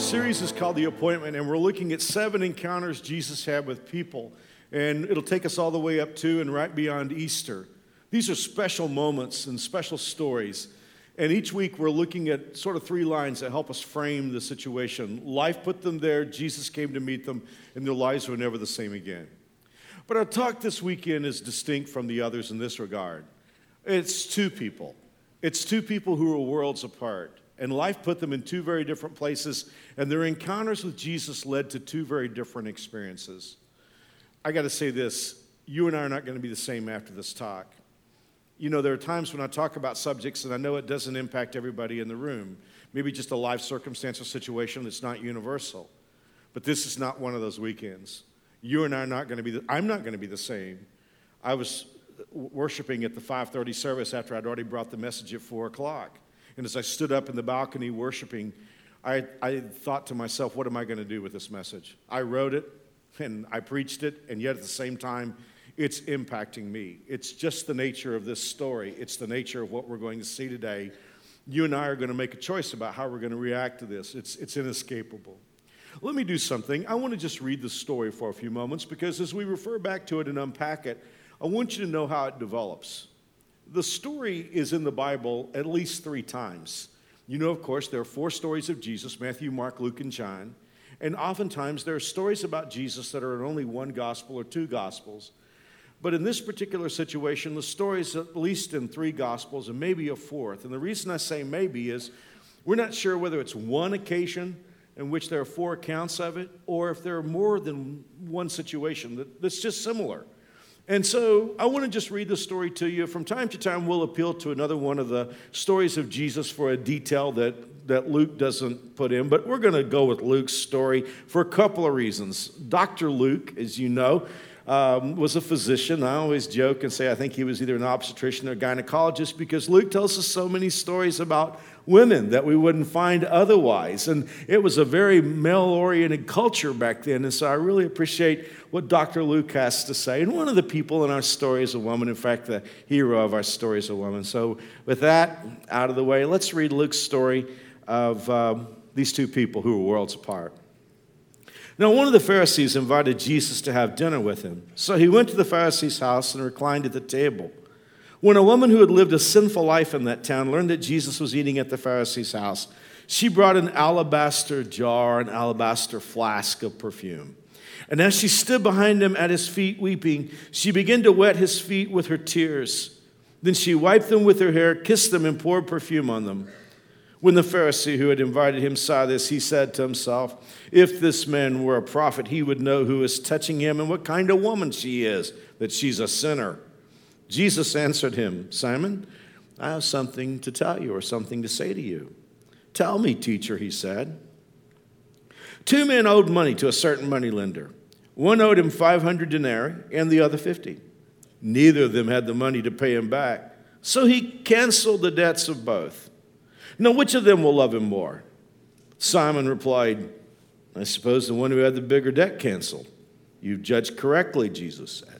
Series is called The Appointment, and we're looking at seven encounters Jesus had with people. And it'll take us all the way up to and right beyond Easter. These are special moments and special stories. And each week we're looking at sort of three lines that help us frame the situation. Life put them there, Jesus came to meet them, and their lives were never the same again. But our talk this weekend is distinct from the others in this regard. It's two people. It's two people who are worlds apart. And life put them in two very different places, and their encounters with Jesus led to two very different experiences. I got to say this you and I are not going to be the same after this talk. You know, there are times when I talk about subjects and I know it doesn't impact everybody in the room. Maybe just a life circumstance or situation that's not universal. But this is not one of those weekends. You and I are not going to be, the, I'm not going to be the same. I was worshiping at the 5:30 service after I'd already brought the message at 4 o'clock. And as I stood up in the balcony worshiping, I, I thought to myself, what am I going to do with this message? I wrote it and I preached it, and yet at the same time, it's impacting me. It's just the nature of this story, it's the nature of what we're going to see today. You and I are going to make a choice about how we're going to react to this. It's, it's inescapable. Let me do something. I want to just read the story for a few moments because as we refer back to it and unpack it, I want you to know how it develops. The story is in the Bible at least three times. You know, of course, there are four stories of Jesus Matthew, Mark, Luke, and John. And oftentimes there are stories about Jesus that are in only one gospel or two gospels. But in this particular situation, the story is at least in three gospels and maybe a fourth. And the reason I say maybe is we're not sure whether it's one occasion in which there are four accounts of it or if there are more than one situation that's just similar. And so I want to just read the story to you. From time to time, we'll appeal to another one of the stories of Jesus for a detail that, that Luke doesn't put in, but we're going to go with Luke's story for a couple of reasons. Dr. Luke, as you know, um, was a physician. I always joke and say I think he was either an obstetrician or gynecologist because Luke tells us so many stories about women that we wouldn't find otherwise. And it was a very male oriented culture back then. And so I really appreciate what Dr. Luke has to say. And one of the people in our story is a woman. In fact, the hero of our story is a woman. So, with that out of the way, let's read Luke's story of um, these two people who were worlds apart. Now, one of the Pharisees invited Jesus to have dinner with him. So he went to the Pharisee's house and reclined at the table. When a woman who had lived a sinful life in that town learned that Jesus was eating at the Pharisee's house, she brought an alabaster jar, an alabaster flask of perfume. And as she stood behind him at his feet weeping, she began to wet his feet with her tears. Then she wiped them with her hair, kissed them, and poured perfume on them. When the Pharisee who had invited him saw this, he said to himself, If this man were a prophet, he would know who is touching him and what kind of woman she is, that she's a sinner. Jesus answered him, Simon, I have something to tell you or something to say to you. Tell me, teacher, he said. Two men owed money to a certain moneylender. One owed him 500 denarii and the other 50. Neither of them had the money to pay him back, so he canceled the debts of both. Now, which of them will love him more? Simon replied, I suppose the one who had the bigger debt canceled. You've judged correctly, Jesus said.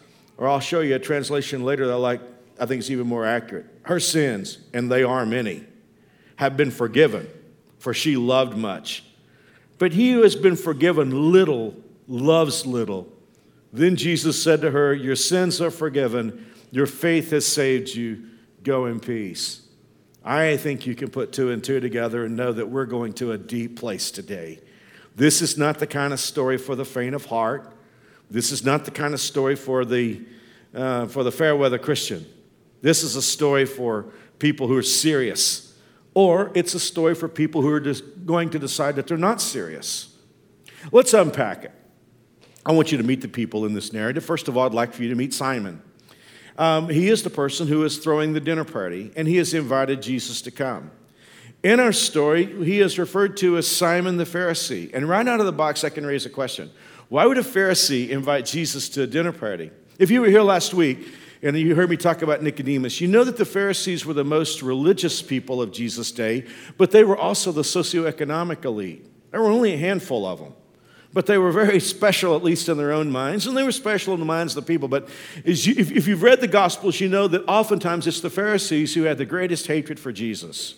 or I'll show you a translation later that I like, I think is even more accurate. Her sins, and they are many, have been forgiven, for she loved much. But he who has been forgiven little loves little. Then Jesus said to her, Your sins are forgiven, your faith has saved you. Go in peace. I think you can put two and two together and know that we're going to a deep place today. This is not the kind of story for the faint of heart. This is not the kind of story for the, uh, for the fair weather Christian. This is a story for people who are serious, or it's a story for people who are just going to decide that they're not serious. Let's unpack it. I want you to meet the people in this narrative. First of all, I'd like for you to meet Simon. Um, he is the person who is throwing the dinner party, and he has invited Jesus to come. In our story, he is referred to as Simon the Pharisee. And right out of the box, I can raise a question Why would a Pharisee invite Jesus to a dinner party? If you were here last week, and you heard me talk about Nicodemus. You know that the Pharisees were the most religious people of Jesus' day, but they were also the socioeconomic elite. There were only a handful of them. But they were very special, at least in their own minds, and they were special in the minds of the people. But you, if, if you've read the Gospels, you know that oftentimes it's the Pharisees who had the greatest hatred for Jesus.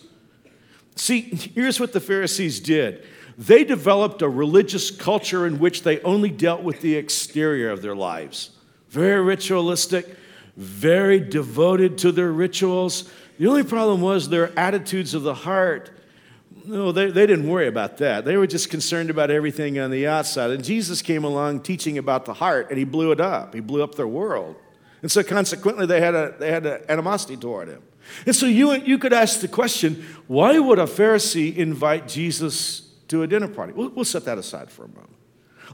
See, here's what the Pharisees did they developed a religious culture in which they only dealt with the exterior of their lives. Very ritualistic, very devoted to their rituals. The only problem was their attitudes of the heart. No, they, they didn't worry about that. They were just concerned about everything on the outside. And Jesus came along teaching about the heart, and he blew it up. He blew up their world. And so consequently, they had, a, they had an animosity toward him. And so you, you could ask the question why would a Pharisee invite Jesus to a dinner party? We'll, we'll set that aside for a moment.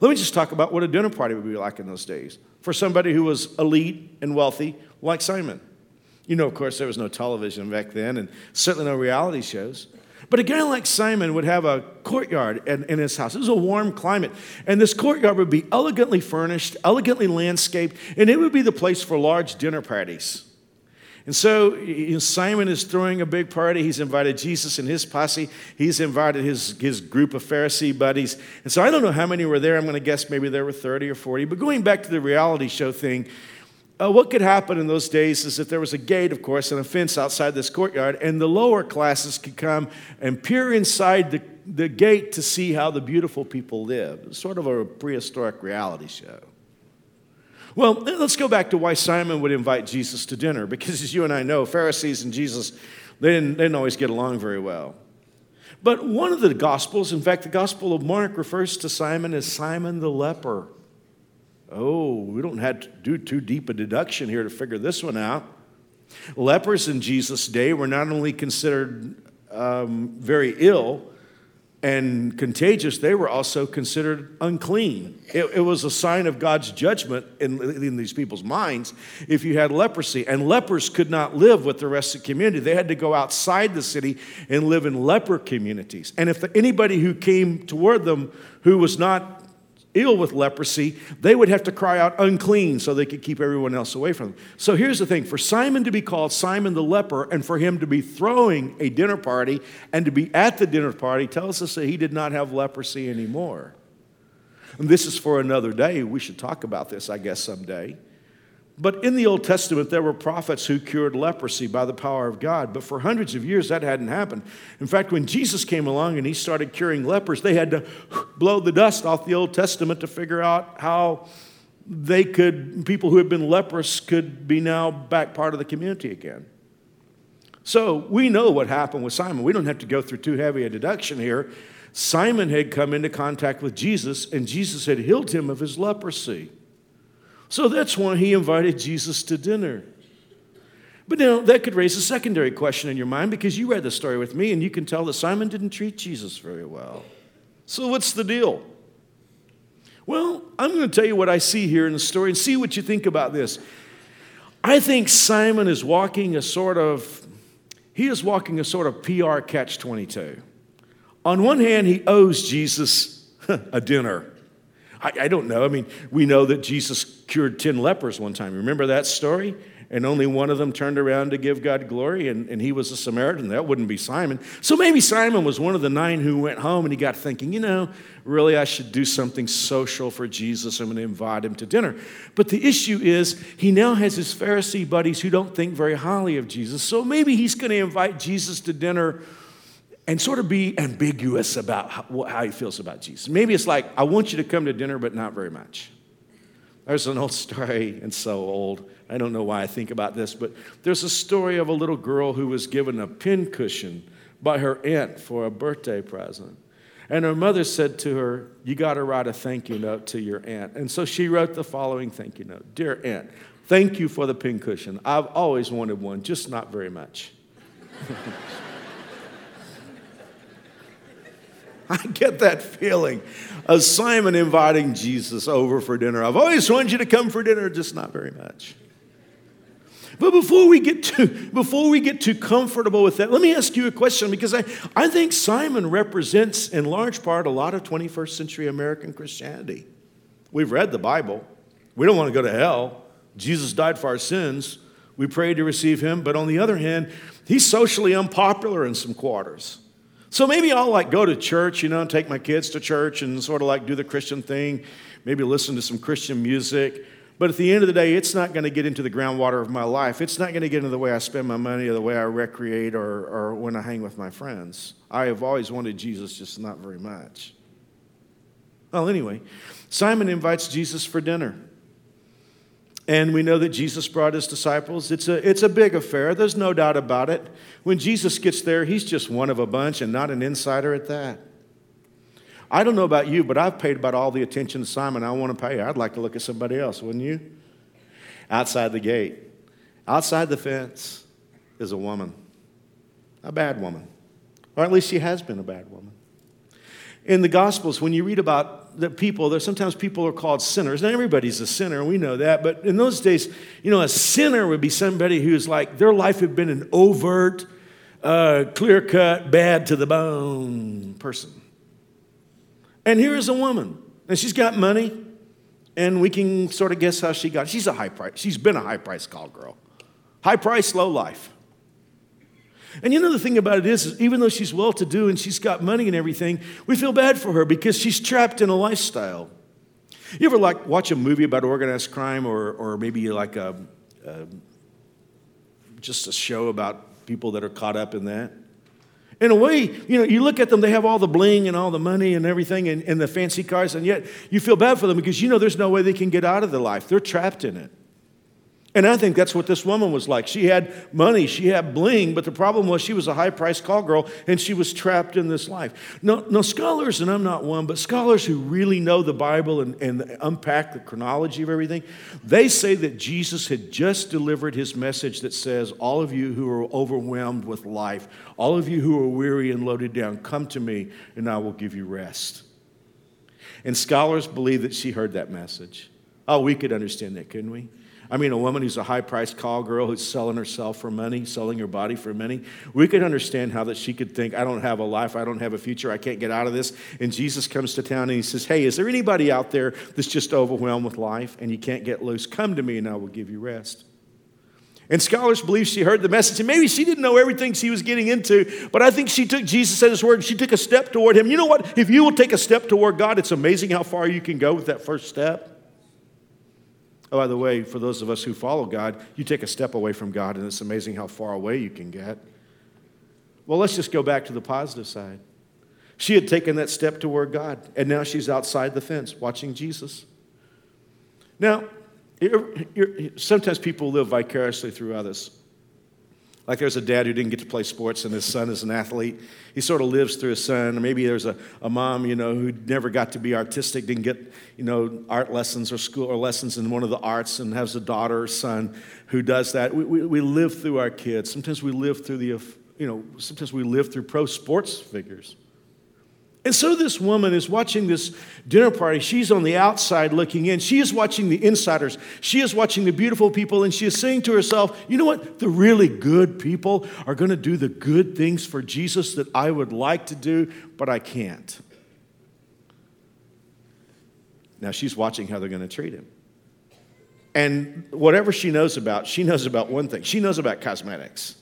Let me just talk about what a dinner party would be like in those days for somebody who was elite and wealthy, like Simon. You know, of course, there was no television back then and certainly no reality shows. But a guy like Simon would have a courtyard in, in, his house. It was a warm climate. And this courtyard would be elegantly furnished, elegantly landscaped, and it would be the place for large dinner parties. And so Simon is throwing a big party. He's invited Jesus and his posse. He's invited his, his group of Pharisee buddies. And so I don't know how many were there. I'm going to guess maybe there were 30 or 40. But going back to the reality show thing, uh, what could happen in those days is that there was a gate, of course, and a fence outside this courtyard, and the lower classes could come and peer inside the, the gate to see how the beautiful people lived. Sort of a prehistoric reality show. Well, let's go back to why Simon would invite Jesus to dinner, because as you and I know, Pharisees and Jesus, they didn't, they didn't always get along very well. But one of the Gospels, in fact, the Gospel of Mark refers to Simon as Simon the leper. Oh, we don't have to do too deep a deduction here to figure this one out. Lepers in Jesus' day were not only considered um, very ill, and contagious, they were also considered unclean. It, it, was a sign of God's judgment in, in these people's minds if you had leprosy. And lepers could not live with the rest of the community. They had to go outside the city and live in leper communities. And if the, anybody who came toward them who was not ill with leprosy, they would have to cry out unclean so they could keep everyone else away from them. So here's the thing for Simon to be called Simon the leper and for him to be throwing a dinner party and to be at the dinner party tells us that he did not have leprosy anymore. And this is for another day. We should talk about this, I guess, someday. But in the Old Testament, there were prophets who cured leprosy by the power of God. But for hundreds of years, that hadn't happened. In fact, when Jesus came along and he started curing lepers, they had to blow the dust off the Old Testament to figure out how they could, people who had been leprous could be now back part of the community again. So we know what happened with Simon. We don't have to go through too heavy a deduction here. Simon had come into contact with Jesus, and Jesus had healed him of his leprosy. So that's why he invited Jesus to dinner. But now that could raise a secondary question in your mind because you read the story with me and you can tell that Simon didn't treat Jesus very well. So what's the deal? Well, I'm going to tell you what I see here in the story and see what you think about this. I think Simon is walking a sort of, he is walking a sort of PR catch 22. On one hand, he owes Jesus a dinner. I, I don't know. I mean, we know that Jesus cured 10 lepers one time. Remember that story? And only one of them turned around to give God glory, and, and he was a Samaritan. That wouldn't be Simon. So maybe Simon was one of the nine who went home and he got thinking, you know, really I should do something social for Jesus. I'm going to invite him to dinner. But the issue is he now has his Pharisee buddies who don't think very highly of Jesus. So maybe he's going to invite Jesus to dinner and sort of be ambiguous about how, how, he feels about Jesus. Maybe it's like, I want you to come to dinner, but not very much. There's an old story, and so old. I don't know why I think about this, but there's a story of a little girl who was given a pincushion by her aunt for a birthday present. And her mother said to her, You got to write a thank you note to your aunt. And so she wrote the following thank you note Dear aunt, thank you for the pincushion. I've always wanted one, just not very much. I get that feeling of Simon inviting Jesus over for dinner. I've always wanted you to come for dinner, just not very much. But before we get too, before we get too comfortable with that, let me ask you a question because I, I think Simon represents, in large part, a lot of 21st century American Christianity. We've read the Bible. We don't want to go to hell. Jesus died for our sins. We pray to receive him. But on the other hand, he's socially unpopular in some quarters. So maybe I'll like go to church, you know, and take my kids to church and sort of like do the Christian thing, maybe listen to some Christian music. But at the end of the day, it's not going to get into the groundwater of my life. It's not going to get into the way I spend my money or the way I recreate or, or when I hang with my friends. I have always wanted Jesus, just not very much. Well, anyway, Simon invites Jesus for dinner. And we know that Jesus brought his disciples. It's a, it's a big affair, there's no doubt about it. When Jesus gets there, he's just one of a bunch and not an insider at that. I don't know about you, but I've paid about all the attention to Simon I want to pay. I'd like to look at somebody else, wouldn't you? Outside the gate, outside the fence is a woman, a bad woman, or at least she has been a bad woman. In the Gospels, when you read about the people, there's sometimes people are called sinners. Not everybody's a sinner, we know that. But in those days, you know, a sinner would be somebody who's like their life had been an overt, uh, clear cut, bad to the bone person. And here is a woman, and she's got money, and we can sort of guess how she got. She's a high price. She's been a high price call girl, high price, low life. And you know, the thing about it is, is even though she's well to do and she's got money and everything, we feel bad for her because she's trapped in a lifestyle. You ever like watch a movie about organized crime or, or maybe like a, a just a show about people that are caught up in that? In a way, you know, you look at them, they have all the bling and all the money and everything and, and the fancy cars, and yet you feel bad for them because you know there's no way they can get out of their life. They're trapped in it. And I think that's what this woman was like. She had money, she had bling, but the problem was she was a high priced call girl and she was trapped in this life. No, no scholars, and I'm not one, but scholars who really know the Bible and, and unpack the chronology of everything, they say that Jesus had just delivered his message that says, All of you who are overwhelmed with life, all of you who are weary and loaded down, come to me and I will give you rest. And scholars believe that she heard that message. Oh, we could understand that, couldn't we? I mean, a woman who's a high priced call girl who's selling herself for money, selling her body for money. We could understand how that she could think, I don't have a life, I don't have a future, I can't get out of this. And Jesus comes to town and he says, Hey, is there anybody out there that's just overwhelmed with life and you can't get loose? Come to me and I will give you rest. And scholars believe she heard the message, and maybe she didn't know everything she was getting into, but I think she took Jesus at his word and she took a step toward him. You know what? If you will take a step toward God, it's amazing how far you can go with that first step. Oh, by the way, for those of us who follow God, you take a step away from God, and it's amazing how far away you can get. Well, let's just go back to the positive side. She had taken that step toward God, and now she's outside the fence watching Jesus. Now, you're, you're, sometimes people live vicariously through others. Like there's a dad who didn't get to play sports and his son is an athlete. He sort of lives through his son. Or maybe there's a, a mom, you know, who never got to be artistic, didn't get, you know, art lessons or school or lessons in one of the arts and has a daughter or son who does that. We, we, we live through our kids. Sometimes we live through the, you know, sometimes we live through pro sports figures. And so this woman is watching this dinner party. She's on the outside looking in. She is watching the insiders. She is watching the beautiful people, and she is saying to herself, You know what? The really good people are going to do the good things for Jesus that I would like to do, but I can't. Now she's watching how they're going to treat him. And whatever she knows about, she knows about one thing she knows about cosmetics.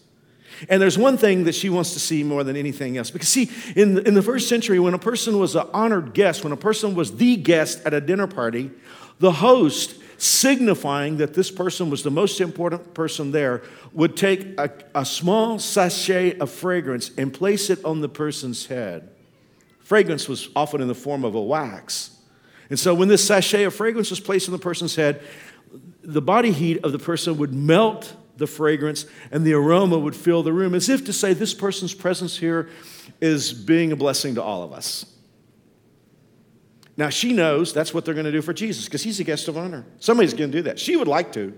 And there's one thing that she wants to see more than anything else. Because, see, in the, in the first century, when a person was an honored guest, when a person was the guest at a dinner party, the host, signifying that this person was the most important person there, would take a, a small sachet of fragrance and place it on the person's head. Fragrance was often in the form of a wax. And so, when this sachet of fragrance was placed on the person's head, the body heat of the person would melt the fragrance, and the aroma would fill the room, as if to say, This person's presence here is being a blessing to all of us. Now, she knows that's what they're going to do for Jesus because he's a guest of honor. Somebody's going to do that. She would like to.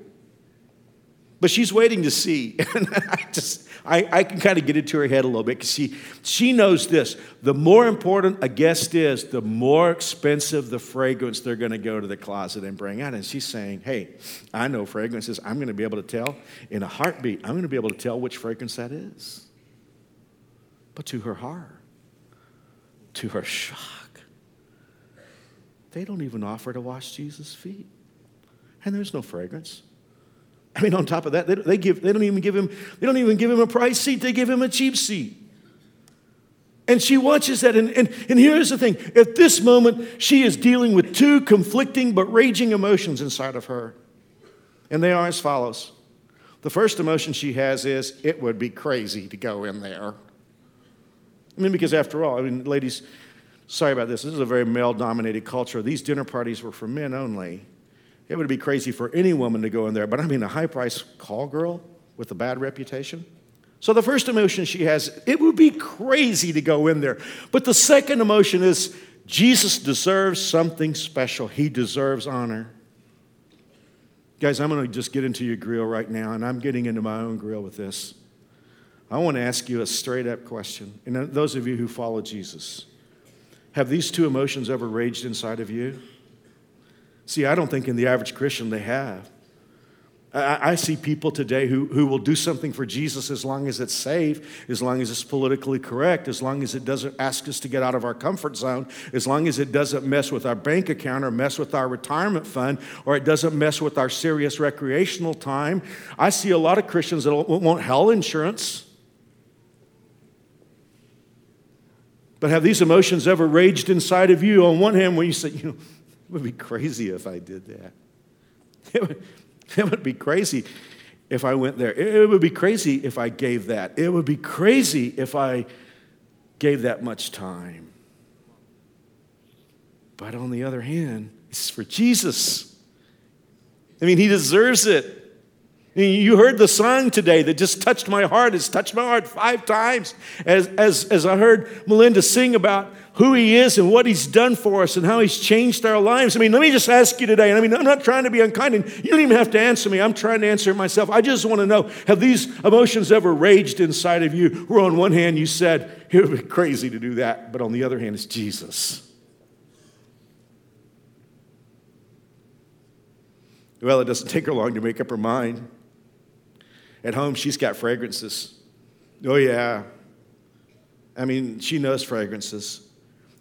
But she's waiting to see. And I just, I, I can kind of get into her head a little bit because she, she knows this. The more important a guest is, the more expensive the fragrance they're going to go to the closet and bring out. And she's saying, hey, I know fragrances. I'm going to be able to tell in a heartbeat, I'm going to be able to tell which fragrance that is. But to her horror, to her shock, they don't even offer to wash Jesus' feet. And there's no fragrance. I mean, on top of that, they, they, give, they don't even give him, they don't even give him a price seat, they give him a cheap seat. And she watches that, and, and, and here's the thing at this moment, she is dealing with two conflicting but raging emotions inside of her. And they are as follows The first emotion she has is, it would be crazy to go in there. I mean, because after all, I mean, ladies, sorry about this, this is a very male dominated culture. These dinner parties were for men only. It would be crazy for any woman to go in there, but I mean, a high price call girl with a bad reputation. So the first emotion she has, it would be crazy to go in there. But the second emotion is Jesus deserves something special. He deserves honor. Guys, I'm going to just get into your grill right now, and I'm getting into my own grill with this. I want to ask you a straight up question. And uh, those of you who follow Jesus, have these two emotions ever raged inside of you? See, I don't think in the average Christian they have. I, I, see people today who, who will do something for Jesus as long as it's safe, as long as it's politically correct, as long as it doesn't ask us to get out of our comfort zone, as long as it doesn't mess with our bank account or mess with our retirement fund or it doesn't mess with our serious recreational time. I see a lot of Christians that want hell insurance. But have these emotions ever raged inside of you? On one hand, when you say, you know, would be crazy if I did that. It would, it would be crazy if I went there. It would be crazy if I gave that. It would be crazy if I gave that much time. But on the other hand, it's for Jesus. I mean, he deserves it. You heard the song today that just touched my heart. It's touched my heart five times as, as, as I heard Melinda sing about who he is and what he's done for us and how he's changed our lives. I mean, let me just ask you today, and I mean, I'm not trying to be unkind, and you don't even have to answer me. I'm trying to answer myself. I just want to know have these emotions ever raged inside of you? Where on one hand you said, it would be crazy to do that, but on the other hand, it's Jesus. Well, it doesn't take her long to make up her mind. At home, she's got fragrances. Oh, yeah. I mean, she knows fragrances.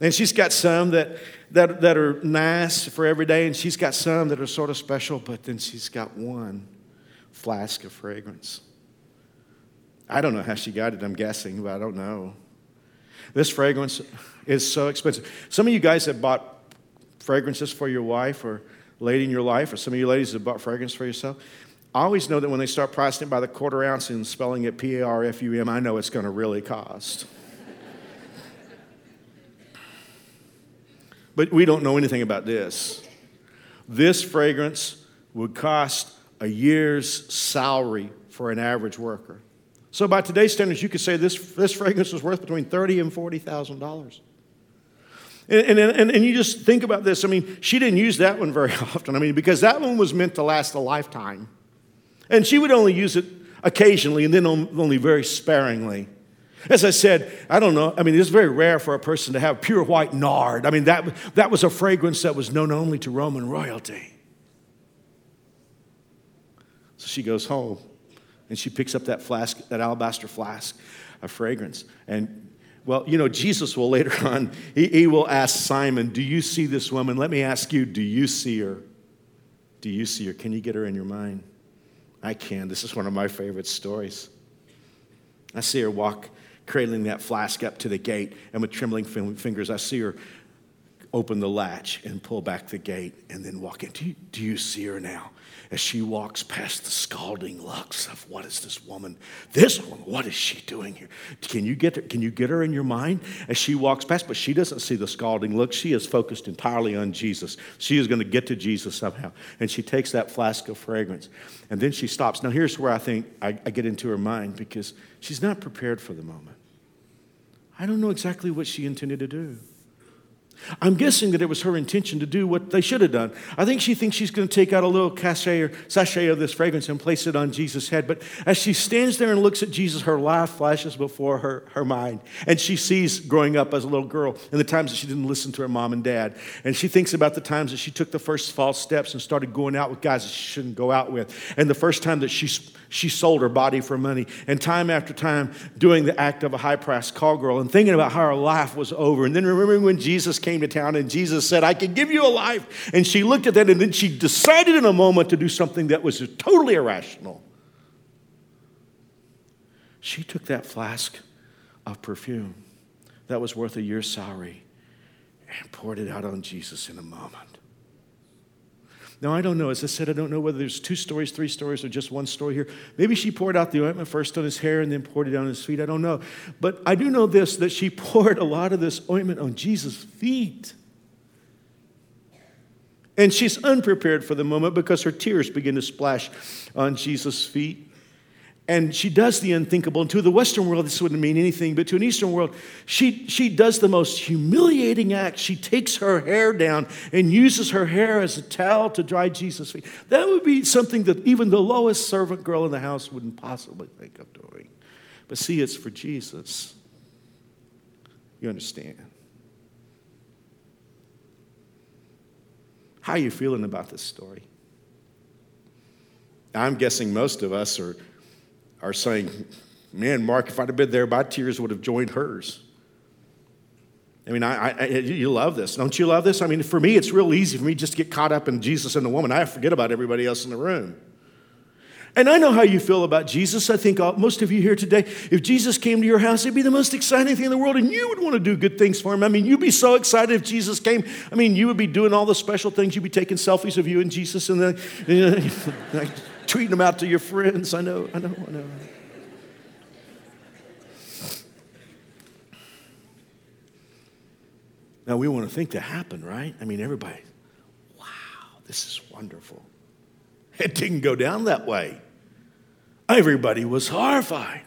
And she's got some that, that, that are nice for every day, and she's got some that are sort of special, but then she's got one flask of fragrance. I don't know how she got it, I'm guessing, but I don't know. This fragrance is so expensive. Some of you guys have bought fragrances for your wife or lady in your life, or some of you ladies have bought fragrance for yourself. I always know that when they start pricing it by the quarter ounce and spelling it P A R F U M, I know it's going to really cost. But we don't know anything about this. This fragrance would cost a year's salary for an average worker. So, by today's standards, you could say this, this fragrance was worth between thirty and forty thousand dollars. And, and, and, you just think about this. I mean, she didn't use that one very often. I mean, because that one was meant to last a lifetime. And she would only use it occasionally and then only very sparingly. As I said, I don't know, I mean, it's very rare for a person to have pure white nard. I mean, that, that was a fragrance that was known only to Roman royalty. So she goes home and she picks up that flask, that alabaster flask of fragrance. And, well, you know, Jesus will later on, he, he will ask Simon, Do you see this woman? Let me ask you, do you see her? Do you see her? Can you get her in your mind? I can. This is one of my favorite stories. I see her walk, cradling that flask up to the gate, and with trembling fingers, I see her open the latch and pull back the gate and then walk in. Do you, do you see her now? as she walks past the scalding looks of what is this woman? This woman, what is she doing here? Can you get her, can you get her in your mind as she walks past? But she doesn't see the scalding look. She is focused entirely on Jesus. She is going to get to Jesus somehow. And she takes that flask of fragrance. And then she stops. Now here's where I think I, I get into her mind because she's not prepared for the moment. I don't know exactly what she intended to do. I'm guessing that it was her intention to do what they should have done. I think she thinks she's going to take out a little sachet or sachet of this fragrance and place it on Jesus' head. But as she stands there and looks at Jesus, her life flashes before her, her mind. And she sees growing up as a little girl and the times that she didn't listen to her mom and dad. And she thinks about the times that she took the first false steps and started going out with guys that she shouldn't go out with. And the first time that she, she sold her body for money. And time after time doing the act of a high priced call girl and thinking about how her life was over. And then remembering when Jesus came came to town and Jesus said, I can give you a life. And she looked at that and then she decided in a moment to do something that was totally irrational. She took that flask of perfume that was worth a year's salary and poured it out on Jesus in a moment. Now, I don't know. As I said, I don't know whether there's two stories, three stories, or just one story here. Maybe she poured out the ointment first on his hair and then poured it on his feet. I don't know. But I do know this that she poured a lot of this ointment on Jesus' feet. And she's unprepared for the moment because her tears begin to splash on Jesus' feet. And she does the unthinkable. And to the Western world, this wouldn't mean anything, but to an Eastern world, she, she does the most humiliating act. She takes her hair down and uses her hair as a towel to dry Jesus' feet. That would be something that even the lowest servant girl in the house wouldn't possibly think of doing. But see, it's for Jesus. You understand? How are you feeling about this story? I'm guessing most of us are are saying, Man, Mark, if I'd have been there, my tears would have joined hers. I mean, I, I, you love this. Don't you love this? I mean, for me, it's real easy for me just to get caught up in Jesus and the woman. I forget about everybody else in the room. And I know how you feel about Jesus. I think most of you here today, if Jesus came to your house, it'd be the most exciting thing in the world, and you would want to do good things for him. I mean, you'd be so excited if Jesus came. I mean, you would be doing all the special things. You'd be taking selfies of you and Jesus and then you know, tweeting them out to your friends. I know, I know, I know. Now, we want to think to happen, right? I mean, everybody, wow, this is wonderful. It didn't go down that way. Everybody was horrified.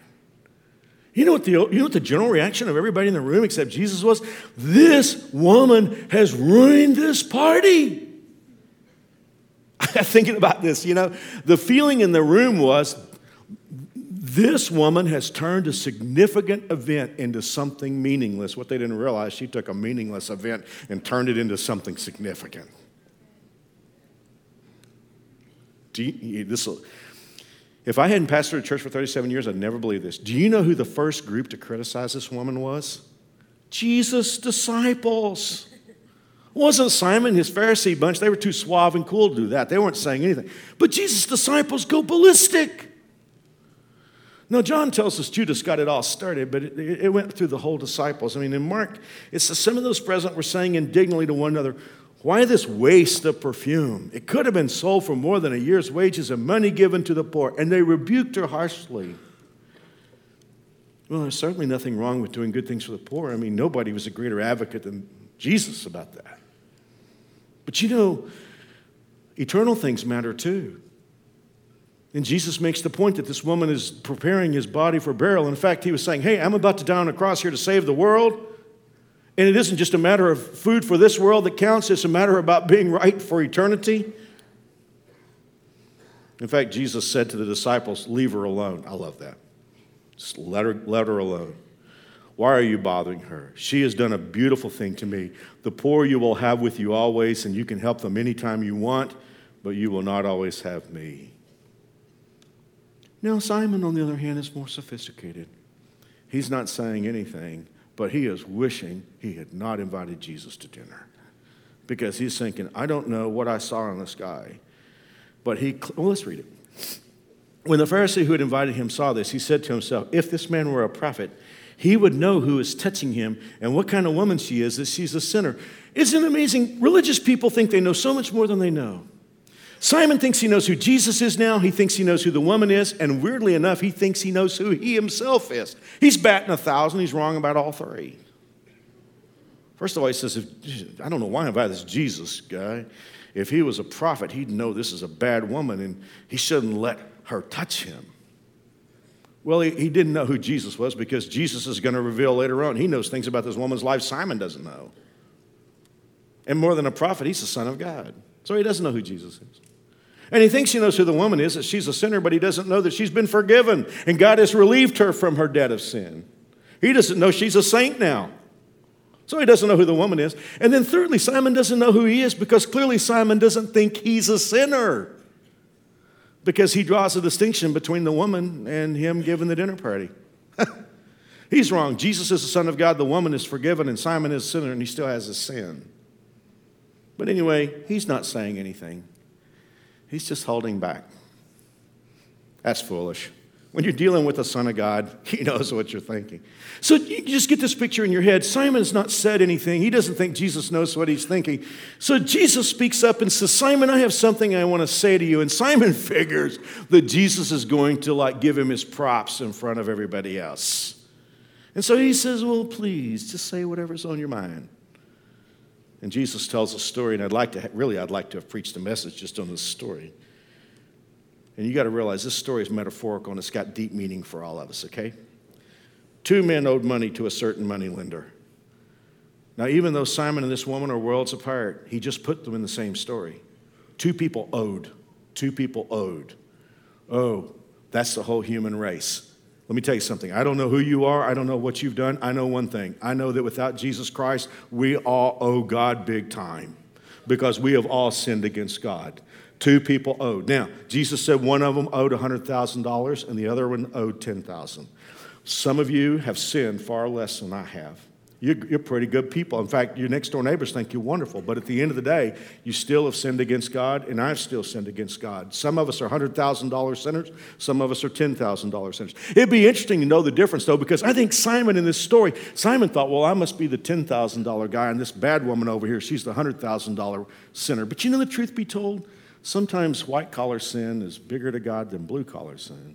You know, what the, you know what the general reaction of everybody in the room except Jesus was? This woman has ruined this party. Thinking about this, you know, the feeling in the room was this woman has turned a significant event into something meaningless. What they didn't realize, she took a meaningless event and turned it into something significant. You, this if I hadn't pastored a church for 37 years, I'd never believe this. Do you know who the first group to criticize this woman was? Jesus' disciples. It wasn't Simon, his Pharisee bunch. They were too suave and cool to do that. They weren't saying anything. But Jesus' disciples go ballistic. No, John tells us Judas got it all started, but it, it went through the whole disciples. I mean, in Mark, it's some of those present were saying indignantly to one another, Why this waste of perfume? It could have been sold for more than a year's wages and money given to the poor. And they rebuked her harshly. Well, there's certainly nothing wrong with doing good things for the poor. I mean, nobody was a greater advocate than Jesus about that. But you know, eternal things matter too. And Jesus makes the point that this woman is preparing his body for burial. In fact, he was saying, Hey, I'm about to die on a cross here to save the world. And it isn't just a matter of food for this world that counts, it's a matter about being right for eternity. In fact, Jesus said to the disciples, Leave her alone. I love that. Just let her, let her alone. Why are you bothering her? She has done a beautiful thing to me. The poor you will have with you always, and you can help them anytime you want, but you will not always have me. Now, Simon, on the other hand, is more sophisticated. He's not saying anything, but he is wishing he had not invited Jesus to dinner because he's thinking, I don't know what I saw in the sky. But he, well, let's read it. When the Pharisee who had invited him saw this, he said to himself, If this man were a prophet, he would know who is touching him and what kind of woman she is, that she's a sinner. Isn't it amazing? Religious people think they know so much more than they know. Simon thinks he knows who Jesus is now. He thinks he knows who the woman is. And weirdly enough, he thinks he knows who he himself is. He's batting a thousand. He's wrong about all three. First of all, he says, I don't know why I invited this Jesus guy. If he was a prophet, he'd know this is a bad woman and he shouldn't let her touch him. Well, he, he didn't know who Jesus was because Jesus is going to reveal later on. He knows things about this woman's life Simon doesn't know. And more than a prophet, he's the Son of God. So he doesn't know who Jesus is. And he thinks he knows who the woman is, that she's a sinner, but he doesn't know that she's been forgiven and God has relieved her from her debt of sin. He doesn't know she's a saint now. So he doesn't know who the woman is. And then, thirdly, Simon doesn't know who he is because clearly Simon doesn't think he's a sinner because he draws a distinction between the woman and him giving the dinner party. he's wrong. Jesus is the Son of God, the woman is forgiven, and Simon is a sinner, and he still has a sin. But anyway, he's not saying anything, he's just holding back. That's foolish. When you're dealing with the Son of God, He knows what you're thinking. So you just get this picture in your head. Simon's not said anything. He doesn't think Jesus knows what he's thinking. So Jesus speaks up and says, Simon, I have something I want to say to you. And Simon figures that Jesus is going to like give him his props in front of everybody else. And so he says, Well, please, just say whatever's on your mind. And Jesus tells a story, and I'd like to, really, I'd like to have preached a message just on this story. And you got to realize this story is metaphorical and it's got deep meaning for all of us, okay? Two men owed money to a certain money lender. Now, even though Simon and this woman are worlds apart, he just put them in the same story. Two people owed. Two people owed. Oh, that's the whole human race. Let me tell you something. I don't know who you are. I don't know what you've done. I know one thing. I know that without Jesus Christ, we all owe God big time because we have all sinned against God. Two people owed. Now, Jesus said one of them owed $100,000 and the other one owed 10000 Some of you have sinned far less than I have. You're, you're, pretty good people. In fact, your next door neighbors think you're wonderful. But at the end of the day, you still have sinned against God, and I've still sinned against God. Some of us are $100,000 sinners, some of us are $10,000 sinners. It'd be interesting to know the difference, though, because I think Simon in this story, Simon thought, well, I must be the $10,000 guy, and this bad woman over here, she's the $100,000 sinner. But you know the truth be told? Sometimes white collar sin is bigger to God than blue collar sin.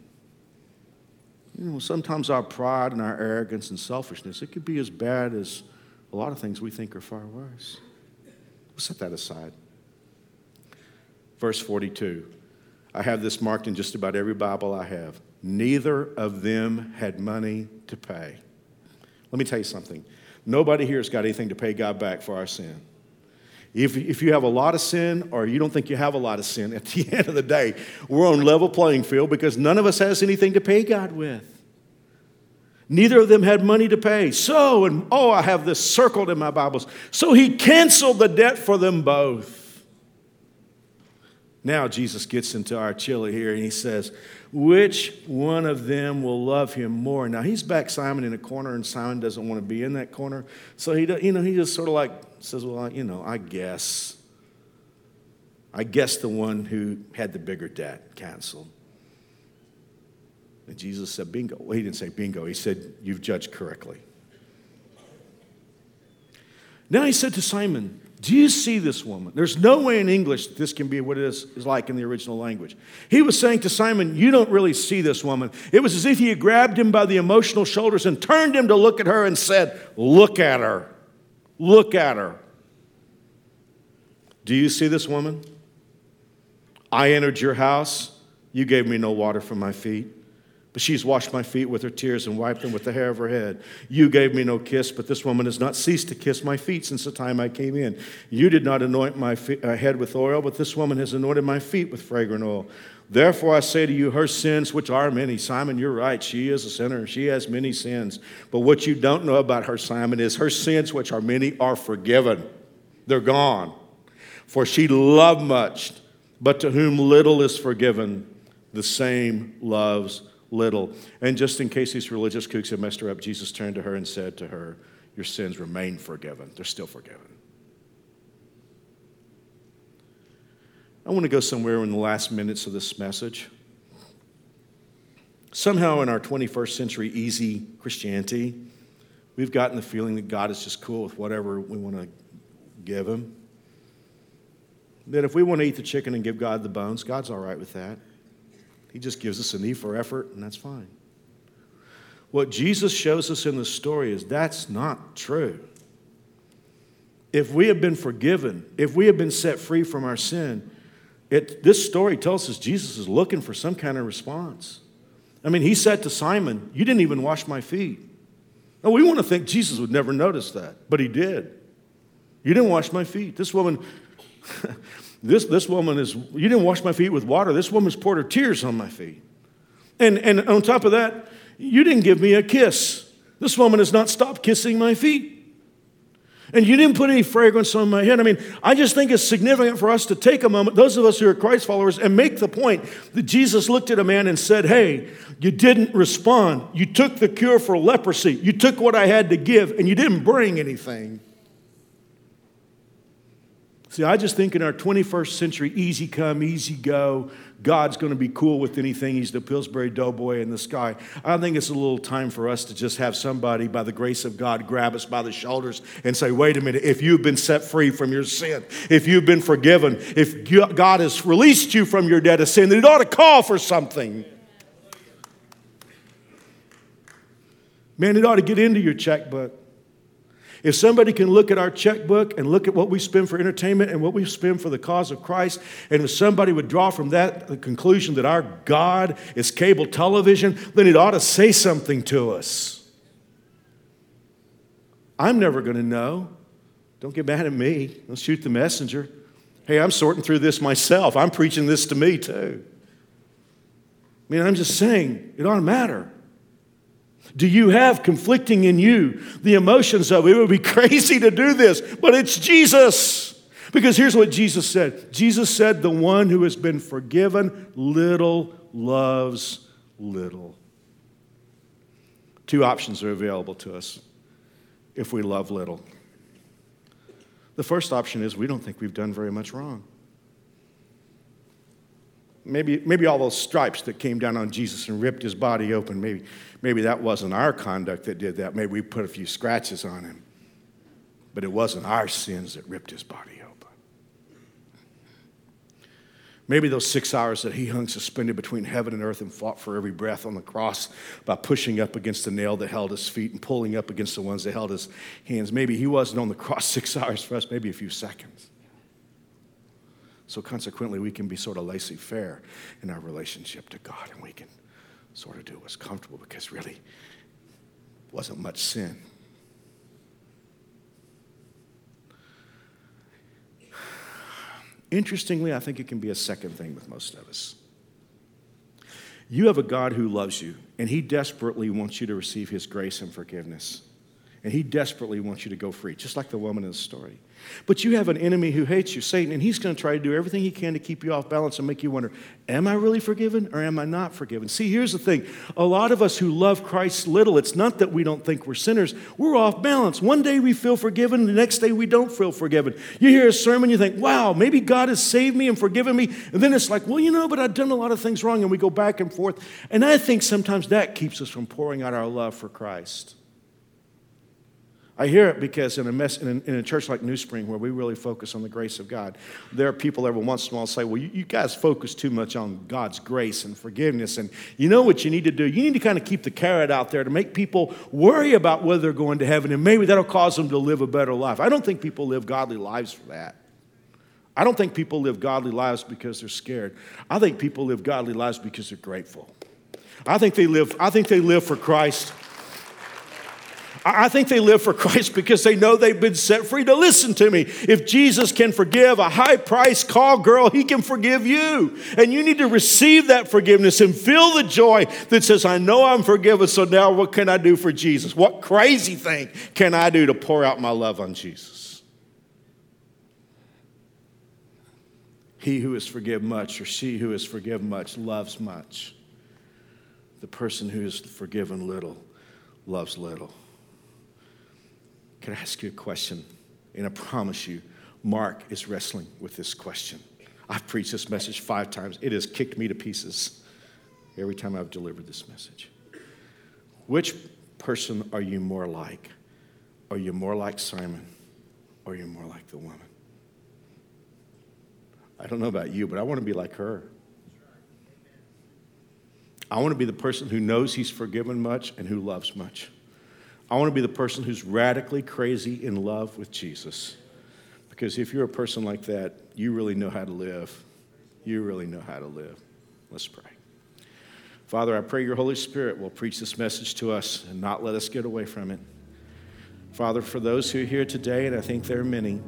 You know, sometimes our pride and our arrogance and selfishness, it could be as bad as a lot of things we think are far worse. We'll set that aside. Verse 42. I have this marked in just about every Bible I have. Neither of them had money to pay. Let me tell you something. Nobody here has got anything to pay God back for our sin. If, if you have a lot of sin or you don't think you have a lot of sin, at the end of the day, we're on level playing field because none of us has anything to pay God with. Neither of them had money to pay. So, and oh, I have this circled in my Bibles. So he canceled the debt for them both. Now Jesus gets into our chili here and he says, Which one of them will love him more? Now he's back Simon in a corner and Simon doesn't want to be in that corner. So he, you know, he just sort of like says, Well, you know, I guess. I guess the one who had the bigger debt canceled. And Jesus said, Bingo. Well, he didn't say bingo, he said, You've judged correctly. Now he said to Simon, Do you see this woman? There's no way in English this can be what it is, is like in the original language. He was saying to Simon, You don't really see this woman. It was as if he had grabbed him by the emotional shoulders and turned him to look at her and said, Look at her. Look at her. Do you see this woman? I entered your house. You gave me no water for my feet. But she's washed my feet with her tears and wiped them with the hair of her head. You gave me no kiss, but this woman has not ceased to kiss my feet since the time I came in. You did not anoint my uh, head with oil, but this woman has anointed my feet with fragrant oil. Therefore, I say to you, her sins, which are many, Simon, you're right, she is a sinner. She has many sins. But what you don't know about her, Simon, is her sins, which are many, are forgiven. They're gone. For she loved much, but to whom little is forgiven, the same loves little. And just in case these religious kooks had messed her up, Jesus turned to her and said to her, Your sins remain forgiven. They're still forgiven. I want to go somewhere in the last minutes of this message. Somehow, in our 21st century easy Christianity, we've gotten the feeling that God is just cool with whatever we want to give Him. That if we want to eat the chicken and give God the bones, God's all right with that. He just gives us a need for effort, and that's fine. What Jesus shows us in the story is that's not true. If we have been forgiven, if we have been set free from our sin, it, this story tells us Jesus is looking for some kind of response. I mean, he said to Simon, You didn't even wash my feet. Now, we want to think Jesus would never notice that, but he did. You didn't wash my feet. This woman, this, this woman is, you didn't wash my feet with water. This woman's poured her tears on my feet. And, and on top of that, you didn't give me a kiss. This woman has not stopped kissing my feet. And you didn't put any fragrance on my head. I mean, I just think it's significant for us to take a moment, those of us who are Christ followers, and make the point that Jesus looked at a man and said, Hey, you didn't respond. You took the cure for leprosy. You took what I had to give, and you didn't bring anything. See, I just think in our 21st century, easy come, easy go, God's going to be cool with anything. He's the Pillsbury Doughboy in the sky. I think it's a little time for us to just have somebody, by the grace of God, grab us by the shoulders and say, wait a minute, if you've been set free from your sin, if you've been forgiven, if God has released you from your debt of sin, then it ought to call for something. Man, it ought to get into your checkbook. If somebody can look at our checkbook and look at what we spend for entertainment and what we spend for the cause of Christ, and if somebody would draw from that the conclusion that our God is cable television, then it ought to say something to us. I'm never going to know. Don't get mad at me. Don't shoot the messenger. Hey, I'm sorting through this myself. I'm preaching this to me too. I mean, I'm just saying, it ought to matter. Do you have conflicting in you the emotions of it would be crazy to do this, but it's Jesus. Because here's what Jesus said Jesus said, The one who has been forgiven little loves little. Two options are available to us if we love little. The first option is we don't think we've done very much wrong. Maybe, maybe all those stripes that came down on Jesus and ripped his body open, maybe, maybe that wasn't our conduct that did that. Maybe we put a few scratches on him. But it wasn't our sins that ripped his body open. Maybe those six hours that he hung suspended between heaven and earth and fought for every breath on the cross by pushing up against the nail that held his feet and pulling up against the ones that held his hands. Maybe he wasn't on the cross six hours for us, maybe a few seconds. So consequently, we can be sort of laissez faire in our relationship to God, and we can sort of do what's comfortable because really wasn't much sin. Interestingly, I think it can be a second thing with most of us. You have a God who loves you, and He desperately wants you to receive His grace and forgiveness. And He desperately wants you to go free, just like the woman in the story. But you have an enemy who hates you, Satan, and he's going to try to do everything he can to keep you off balance and make you wonder, am I really forgiven or am I not forgiven? See, here's the thing. A lot of us who love Christ little, it's not that we don't think we're sinners. We're off balance. One day we feel forgiven, the next day we don't feel forgiven. You hear a sermon, you think, wow, maybe God has saved me and forgiven me. And then it's like, well, you know, but I've done a lot of things wrong, and we go back and forth. And I think sometimes that keeps us from pouring out our love for Christ. I hear it because in a, mess, in, a, in a, church like New Spring, where we really focus on the grace of God, there are people every once in a while say, Well, you, you, guys focus too much on God's grace and forgiveness. And you know what you need to do? You need to kind of keep the carrot out there to make people worry about whether they're going to heaven, and maybe that'll cause them to live a better life. I don't think people live godly lives for that. I don't think people live godly lives because they're scared. I think people live godly lives because they're grateful. I think they live, I think they live for Christ I think they live for Christ because they know they've been set free. To listen to me. If Jesus can forgive a high price call girl, he can forgive you. And you need to receive that forgiveness and feel the joy that says, I know I'm forgiven, so now what can I do for Jesus? What crazy thing can I do to pour out my love on Jesus? He who is forgiven much, or she who is forgiven much, loves much. The person who is forgiven little loves little. Can I ask you a question? And I promise you, Mark is wrestling with this question. I've preached this message five times. It has kicked me to pieces every time I've delivered this message. Which person are you more like? Are you more like Simon or are you more like the woman? I don't know about you, but I want to be like her. I want to be the person who knows he's forgiven much and who loves much. I want to be the person who's radically crazy in love with Jesus. Because if you're a person like that, you really know how to live. You really know how to live. Let's pray. Father, I pray your Holy Spirit will preach this message to us and not let us get away from it. Father, for those who are here today, and I think there are many,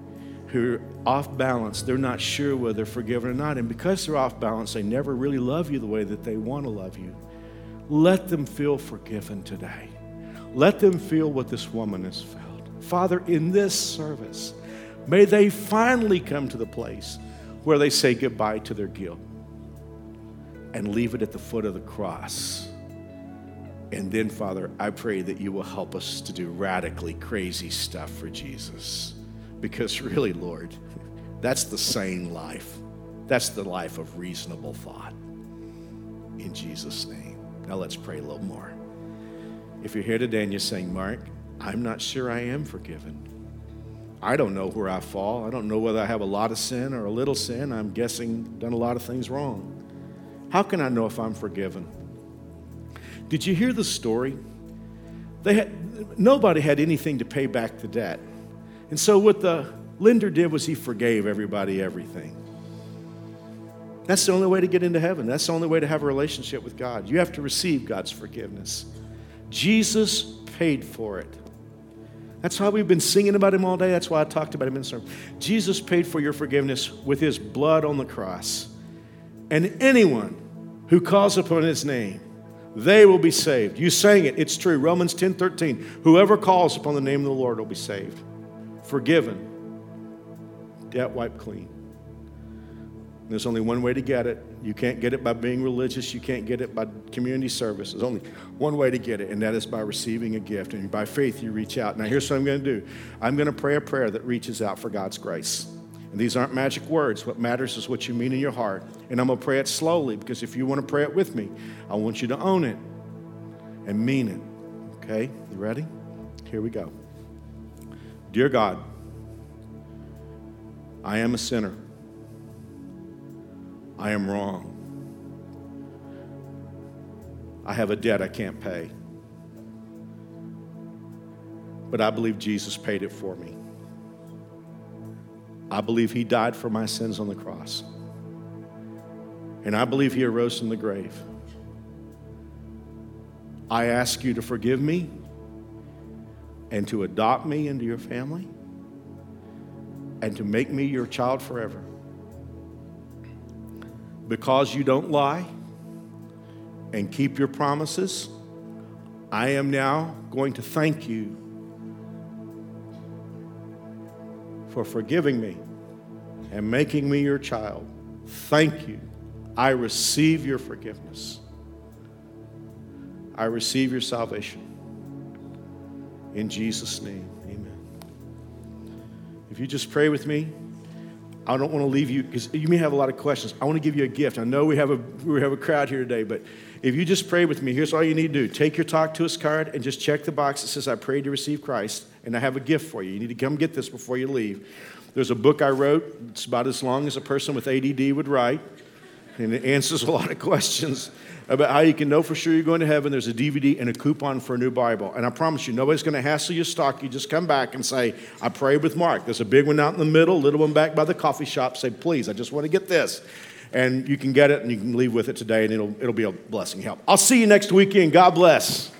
who are off balance. They're not sure whether they're forgiven or not. And because they're off balance, they never really love you the way that they want to love you. Let them feel forgiven today. Let them feel what this woman has felt. Father, in this service, may they finally come to the place where they say goodbye to their guilt and leave it at the foot of the cross. And then, Father, I pray that you will help us to do radically crazy stuff for Jesus. Because really, Lord, that's the sane life. That's the life of reasonable thought. In Jesus' name. Now let's pray a little more. If you're here today and you're saying, Mark, I'm not sure I am forgiven. I don't know where I fall. I don't know whether I have a lot of sin or a little sin. I'm guessing done a lot of things wrong. How can I know if I'm forgiven? Did you hear the story? They had, nobody had anything to pay back the debt. And so what the lender did was he forgave everybody everything. That's the only way to get into heaven. That's the only way to have a relationship with God. You have to receive God's forgiveness. Jesus paid for it. That's why we've been singing about him all day. That's why I talked about him in the sermon. Jesus paid for your forgiveness with his blood on the cross. And anyone who calls upon his name, they will be saved. You sang it, it's true. Romans 10 13. Whoever calls upon the name of the Lord will be saved forgiven, debt wiped clean. There's only one way to get it. You can't get it by being religious. You can't get it by community service. There's only one way to get it, and that is by receiving a gift. And by faith, you reach out. Now, here's what I'm going to do I'm going to pray a prayer that reaches out for God's grace. And these aren't magic words. What matters is what you mean in your heart. And I'm going to pray it slowly because if you want to pray it with me, I want you to own it and mean it. Okay? You ready? Here we go. Dear God, I am a sinner. I am wrong. I have a debt I can't pay. But I believe Jesus paid it for me. I believe He died for my sins on the cross. And I believe He arose from the grave. I ask you to forgive me and to adopt me into your family and to make me your child forever. Because you don't lie and keep your promises, I am now going to thank you for forgiving me and making me your child. Thank you. I receive your forgiveness. I receive your salvation. In Jesus' name, amen. If you just pray with me, I don't want to leave you because you may have a lot of questions. I want to give you a gift. I know we have a we have a crowd here today, but if you just pray with me, here's all you need to do: take your talk to us card and just check the box that says "I prayed to receive Christ," and I have a gift for you. You need to come get this before you leave. There's a book I wrote. It's about as long as a person with ADD would write, and it answers a lot of questions about how you can know for sure you're going to heaven. There's a DVD and a coupon for a new Bible. And I promise you, nobody's going to hassle your stock. You just come back and say, I prayed with Mark. There's a big one out in the middle, little one back by the coffee shop. Say, please, I just want to get this. And you can get it and you can leave with it today, and it'll, it'll be a blessing. Help. I'll see you next weekend. God bless.